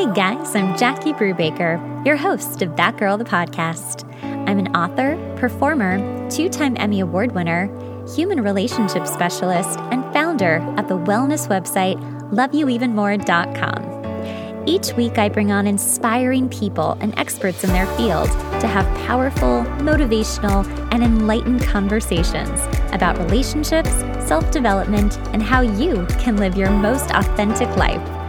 Hey guys, I'm Jackie Brubaker, your host of That Girl the Podcast. I'm an author, performer, two time Emmy Award winner, human relationship specialist, and founder of the wellness website loveyouevenmore.com. Each week, I bring on inspiring people and experts in their field to have powerful, motivational, and enlightened conversations about relationships, self development, and how you can live your most authentic life.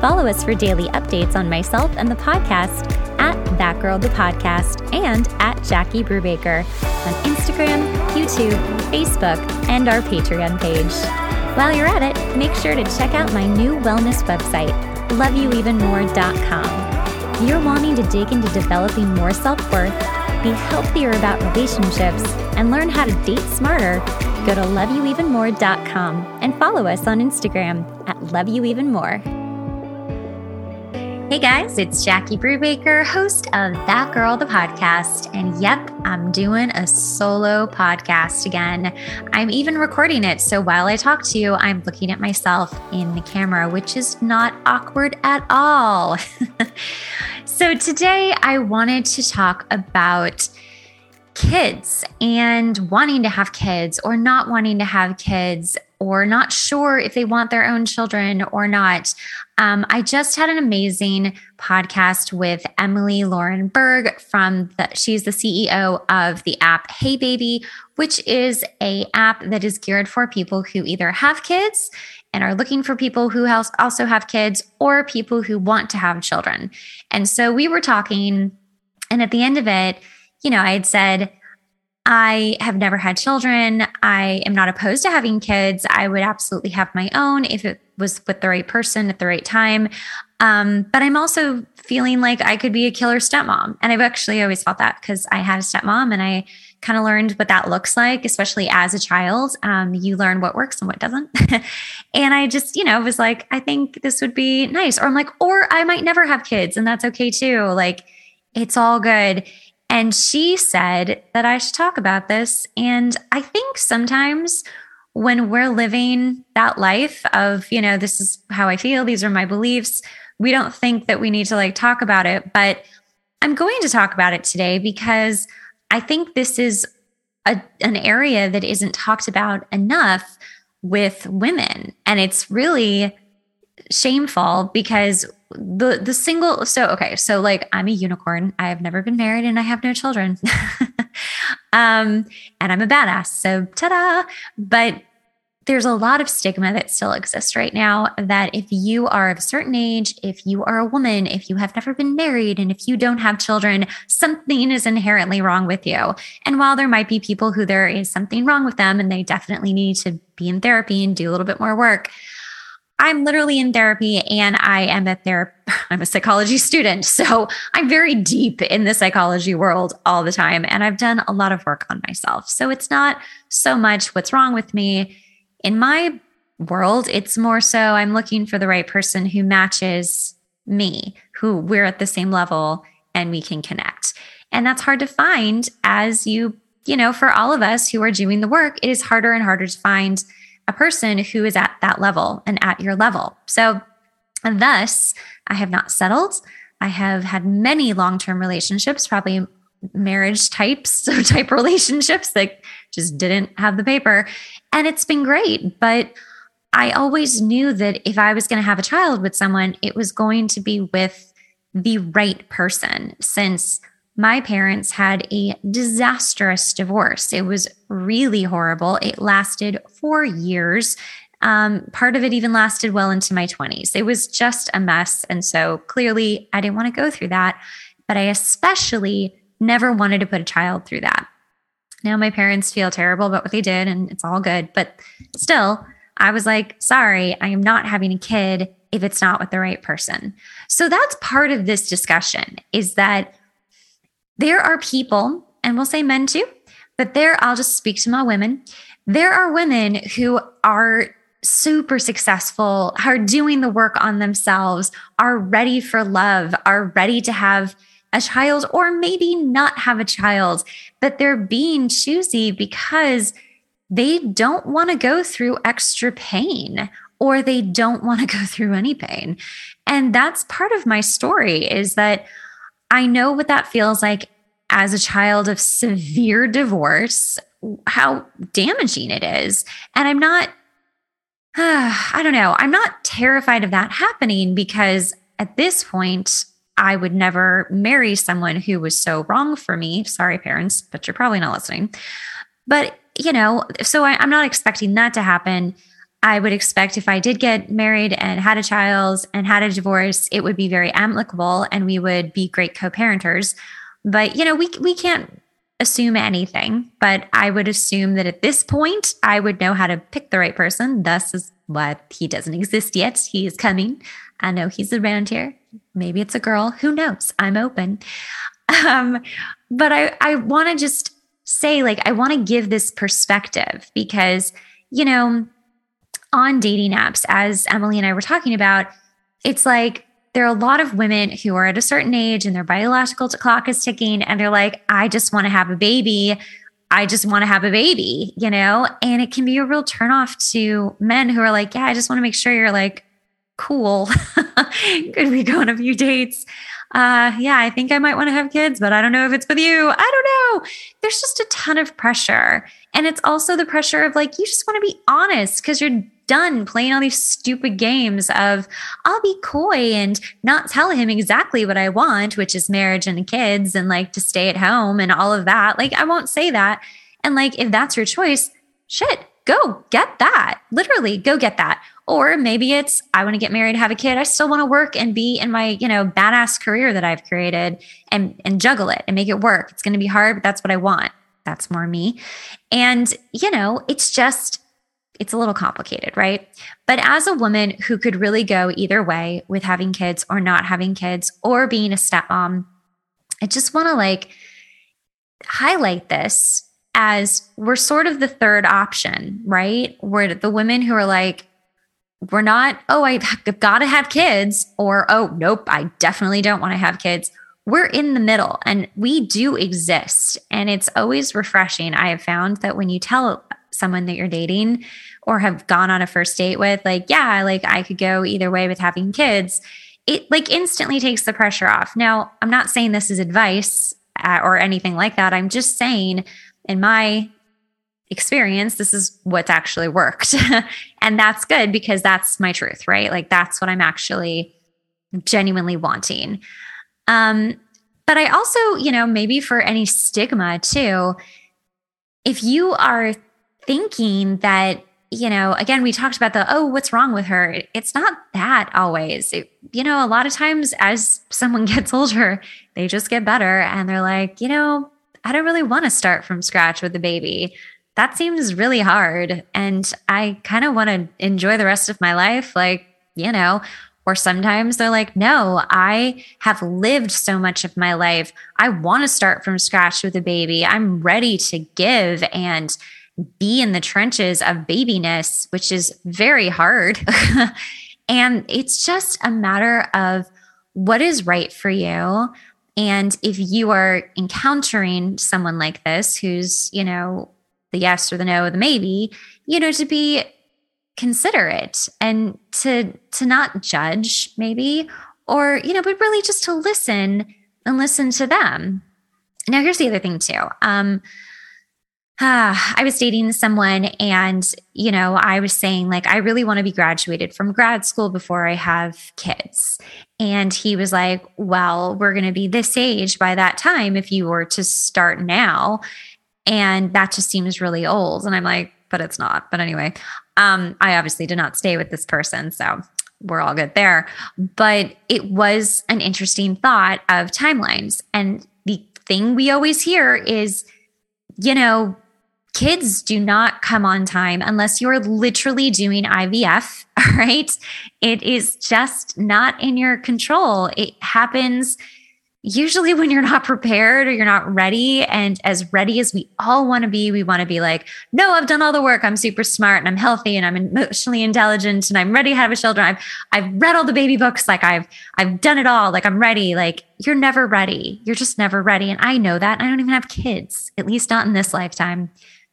Follow us for daily updates on myself and the podcast at That Girl the Podcast and at Jackie Brubaker on Instagram, YouTube, Facebook, and our Patreon page. While you're at it, make sure to check out my new wellness website, loveyouevenmore.com. If you're wanting to dig into developing more self worth, be healthier about relationships, and learn how to date smarter, go to loveyouevenmore.com and follow us on Instagram at loveyouevenmore. Hey guys, it's Jackie Brubaker, host of That Girl the Podcast. And yep, I'm doing a solo podcast again. I'm even recording it. So while I talk to you, I'm looking at myself in the camera, which is not awkward at all. so today I wanted to talk about kids and wanting to have kids or not wanting to have kids or not sure if they want their own children or not. Um, I just had an amazing podcast with Emily Lauren Berg from the, she's the CEO of the app Hey Baby, which is a app that is geared for people who either have kids and are looking for people who also have kids or people who want to have children. And so we were talking, and at the end of it, you know, I had said, I have never had children. I am not opposed to having kids. I would absolutely have my own if it was with the right person at the right time. Um, but I'm also feeling like I could be a killer stepmom. And I've actually always felt that because I had a stepmom and I kind of learned what that looks like, especially as a child. Um, you learn what works and what doesn't. and I just, you know, was like, I think this would be nice. Or I'm like, or I might never have kids and that's okay too. Like, it's all good. And she said that I should talk about this. And I think sometimes when we're living that life of, you know, this is how I feel, these are my beliefs, we don't think that we need to like talk about it. But I'm going to talk about it today because I think this is a, an area that isn't talked about enough with women. And it's really shameful because the the single so okay so like i'm a unicorn. I have never been married and i have no children. Um and i'm a badass so ta-da. But there's a lot of stigma that still exists right now that if you are of a certain age, if you are a woman, if you have never been married, and if you don't have children, something is inherently wrong with you. And while there might be people who there is something wrong with them and they definitely need to be in therapy and do a little bit more work, I'm literally in therapy and I am a therapist. I'm a psychology student. So I'm very deep in the psychology world all the time. And I've done a lot of work on myself. So it's not so much what's wrong with me. In my world, it's more so I'm looking for the right person who matches me, who we're at the same level and we can connect. And that's hard to find as you, you know, for all of us who are doing the work, it is harder and harder to find a person who is at that level and at your level. So, thus, I have not settled. I have had many long term relationships, probably marriage types, so type relationships that just didn't have the paper. And it's been great. But I always knew that if I was going to have a child with someone, it was going to be with the right person since my parents had a disastrous divorce. It was really horrible. It lasted four years. Um, part of it even lasted well into my 20s. It was just a mess. And so clearly, I didn't want to go through that. But I especially never wanted to put a child through that. Now, my parents feel terrible about what they did, and it's all good. But still, I was like, sorry, I am not having a kid if it's not with the right person. So that's part of this discussion is that there are people, and we'll say men too, but there, I'll just speak to my women. There are women who are super successful, are doing the work on themselves, are ready for love, are ready to have a child or maybe not have a child, but they're being choosy because they don't want to go through extra pain or they don't want to go through any pain. And that's part of my story is that I know what that feels like as a child of severe divorce, how damaging it is. And I'm not, uh, I don't know, I'm not terrified of that happening because at this point, I would never marry someone who was so wrong for me. Sorry, parents, but you're probably not listening. But, you know, so I, I'm not expecting that to happen. I would expect if I did get married and had a child and had a divorce, it would be very amicable and we would be great co-parenters. But you know, we we can't assume anything, but I would assume that at this point I would know how to pick the right person. Thus is what he doesn't exist yet. He is coming. I know he's around here. Maybe it's a girl. Who knows? I'm open. Um, but I I want to just say like I want to give this perspective because you know on dating apps, as Emily and I were talking about, it's like there are a lot of women who are at a certain age and their biological clock is ticking and they're like, I just want to have a baby. I just want to have a baby, you know? And it can be a real turnoff to men who are like, yeah, I just want to make sure you're like cool. Could we go on a few dates? Uh, yeah, I think I might want to have kids, but I don't know if it's with you. I don't know. There's just a ton of pressure. And it's also the pressure of like, you just want to be honest because you're done playing all these stupid games of I'll be coy and not tell him exactly what I want, which is marriage and kids and like to stay at home and all of that. Like, I won't say that. And like, if that's your choice, shit, go get that. Literally, go get that. Or maybe it's I want to get married, have a kid. I still want to work and be in my, you know, badass career that I've created and and juggle it and make it work. It's going to be hard, but that's what I want. That's more me. And, you know, it's just it's a little complicated, right? But as a woman who could really go either way with having kids or not having kids or being a stepmom, um, I just want to like highlight this as we're sort of the third option, right? We're the women who are like, we're not, oh, I've got to have kids, or oh, nope, I definitely don't want to have kids. We're in the middle and we do exist. And it's always refreshing. I have found that when you tell someone that you're dating, or have gone on a first date with, like, yeah, like I could go either way with having kids, it like instantly takes the pressure off. Now, I'm not saying this is advice uh, or anything like that. I'm just saying, in my experience, this is what's actually worked. and that's good because that's my truth, right? Like, that's what I'm actually genuinely wanting. Um, but I also, you know, maybe for any stigma too, if you are thinking that you know, again, we talked about the, oh, what's wrong with her? It's not that always. It, you know, a lot of times as someone gets older, they just get better and they're like, you know, I don't really want to start from scratch with the baby. That seems really hard. And I kind of want to enjoy the rest of my life. Like, you know, or sometimes they're like, no, I have lived so much of my life. I want to start from scratch with a baby. I'm ready to give and, be in the trenches of babiness, which is very hard. and it's just a matter of what is right for you. And if you are encountering someone like this who's, you know, the yes or the no or the maybe, you know, to be considerate and to to not judge maybe or you know but really just to listen and listen to them now here's the other thing too um I was dating someone and, you know, I was saying, like, I really want to be graduated from grad school before I have kids. And he was like, well, we're going to be this age by that time if you were to start now. And that just seems really old. And I'm like, but it's not. But anyway, um, I obviously did not stay with this person. So we're all good there. But it was an interesting thought of timelines. And the thing we always hear is, you know, kids do not come on time unless you're literally doing IVF, right? It is just not in your control. It happens usually when you're not prepared or you're not ready. And as ready as we all want to be, we want to be like, no, I've done all the work. I'm super smart and I'm healthy and I'm emotionally intelligent and I'm ready to have a children. I've I've read all the baby books. Like I've I've done it all. Like I'm ready. Like you're never ready. You're just never ready. And I know that. I don't even have kids, at least not in this lifetime.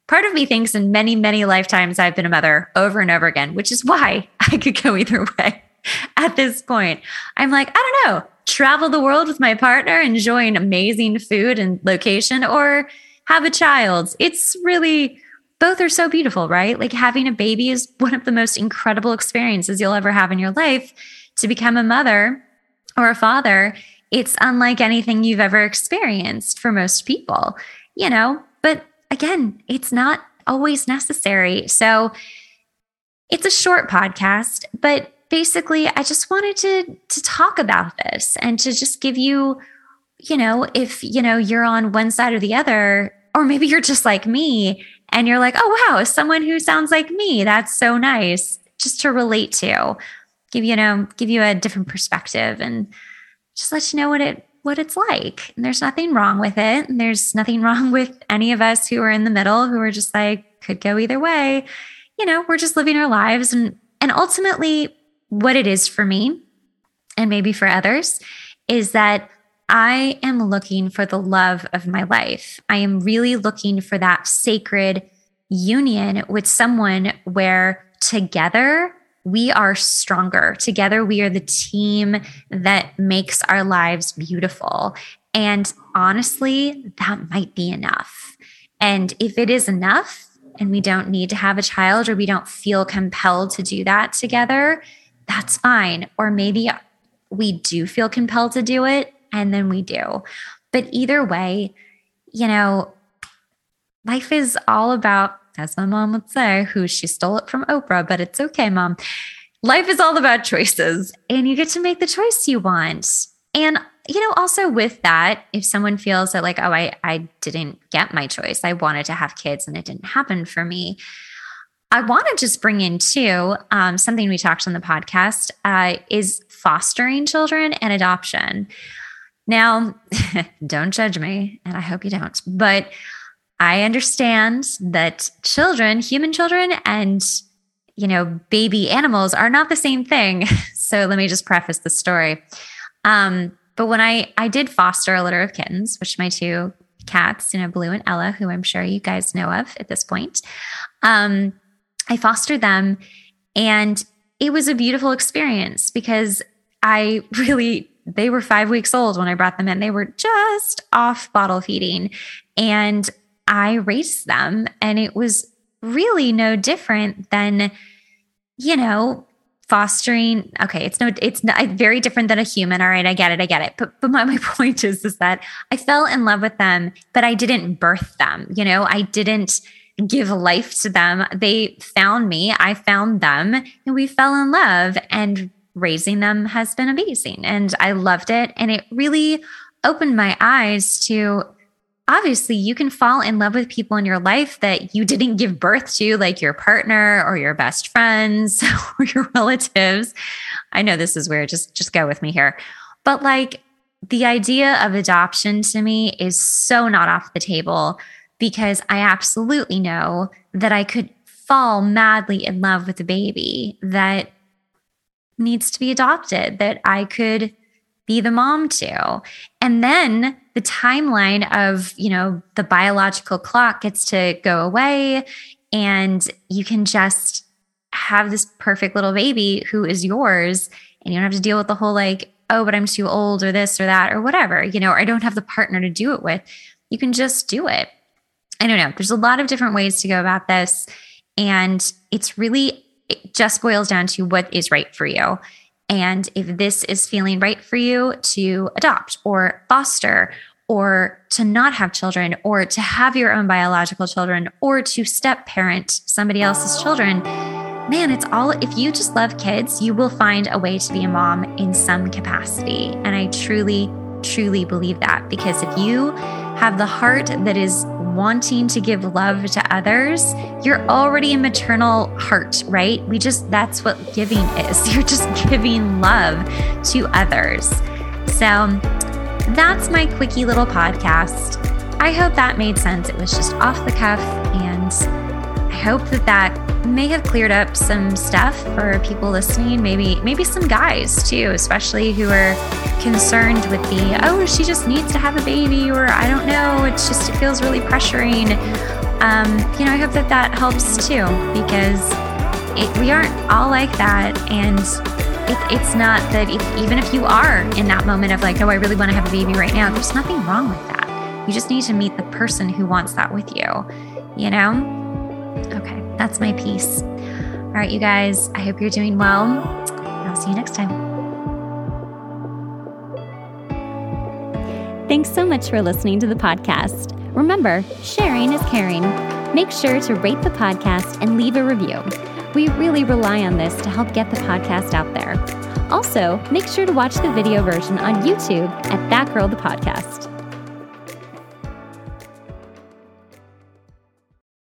Part of me thinks in many, many lifetimes I've been a mother over and over again, which is why I could go either way at this point. I'm like, I don't know, travel the world with my partner, enjoying amazing food and location, or have a child. It's really, both are so beautiful, right? Like having a baby is one of the most incredible experiences you'll ever have in your life. To become a mother or a father, it's unlike anything you've ever experienced for most people, you know? But again, it's not always necessary. So it's a short podcast, but basically I just wanted to to talk about this and to just give you you know, if you know you're on one side or the other or maybe you're just like me and you're like, "Oh wow, someone who sounds like me. That's so nice." Just to relate to. Give you know, give you a different perspective and just let you know what it what it's like. And there's nothing wrong with it. And there's nothing wrong with any of us who are in the middle who are just like, could go either way. You know, we're just living our lives. And and ultimately, what it is for me, and maybe for others, is that I am looking for the love of my life. I am really looking for that sacred union with someone where together we are stronger. Together, we are the team that makes our lives beautiful. And honestly, that might be enough. And if it is enough, and we don't need to have a child or we don't feel compelled to do that together, that's fine. Or maybe we do feel compelled to do it and then we do. But either way, you know, life is all about as my mom would say, who she stole it from Oprah, but it's okay, mom. Life is all about choices, and you get to make the choice you want. And you know, also with that, if someone feels that like, oh, I I didn't get my choice, I wanted to have kids and it didn't happen for me. I want to just bring in too um, something we talked on the podcast uh, is fostering children and adoption. Now, don't judge me, and I hope you don't, but I understand that children, human children, and you know, baby animals are not the same thing. So let me just preface the story. Um, but when I I did foster a litter of kittens, which my two cats, you know, Blue and Ella, who I'm sure you guys know of at this point, um, I fostered them, and it was a beautiful experience because I really they were five weeks old when I brought them in. They were just off bottle feeding, and I raised them. And it was really no different than, you know, fostering okay it's no it's not very different than a human all right i get it i get it but but my, my point is is that i fell in love with them but i didn't birth them you know i didn't give life to them they found me i found them and we fell in love and raising them has been amazing and i loved it and it really opened my eyes to obviously you can fall in love with people in your life that you didn't give birth to, like your partner or your best friends or your relatives. I know this is weird. Just just go with me here. But like the idea of adoption to me is so not off the table because I absolutely know that I could fall madly in love with a baby that needs to be adopted, that I could be the mom to. And then the timeline of, you know, the biological clock gets to go away and you can just have this perfect little baby who is yours and you don't have to deal with the whole like, oh, but I'm too old or this or that or whatever, you know, or I don't have the partner to do it with. You can just do it. I don't know. There's a lot of different ways to go about this. And it's really, it just boils down to what is right for you. And if this is feeling right for you to adopt or foster or to not have children or to have your own biological children or to step parent somebody else's children, man, it's all, if you just love kids, you will find a way to be a mom in some capacity. And I truly, truly believe that because if you have the heart that is wanting to give love to others, you're already a maternal heart, right? We just, that's what giving is. You're just giving love to others. So that's my quickie little podcast. I hope that made sense. It was just off the cuff, and hope that that may have cleared up some stuff for people listening maybe maybe some guys too especially who are concerned with the oh she just needs to have a baby or i don't know it's just it feels really pressuring um, you know, I hope that that helps too because it, we aren't all like that. And it, it's not that if, even if you are in that moment of like, oh, I really want to have a baby right now, there's nothing wrong with that. You just need to meet the person who wants that with you, you know? Okay, that's my piece. All right, you guys, I hope you're doing well. I'll see you next time. Thanks so much for listening to the podcast. Remember, sharing is caring. Make sure to rate the podcast and leave a review. We really rely on this to help get the podcast out there. Also, make sure to watch the video version on YouTube at That Girl the Podcast.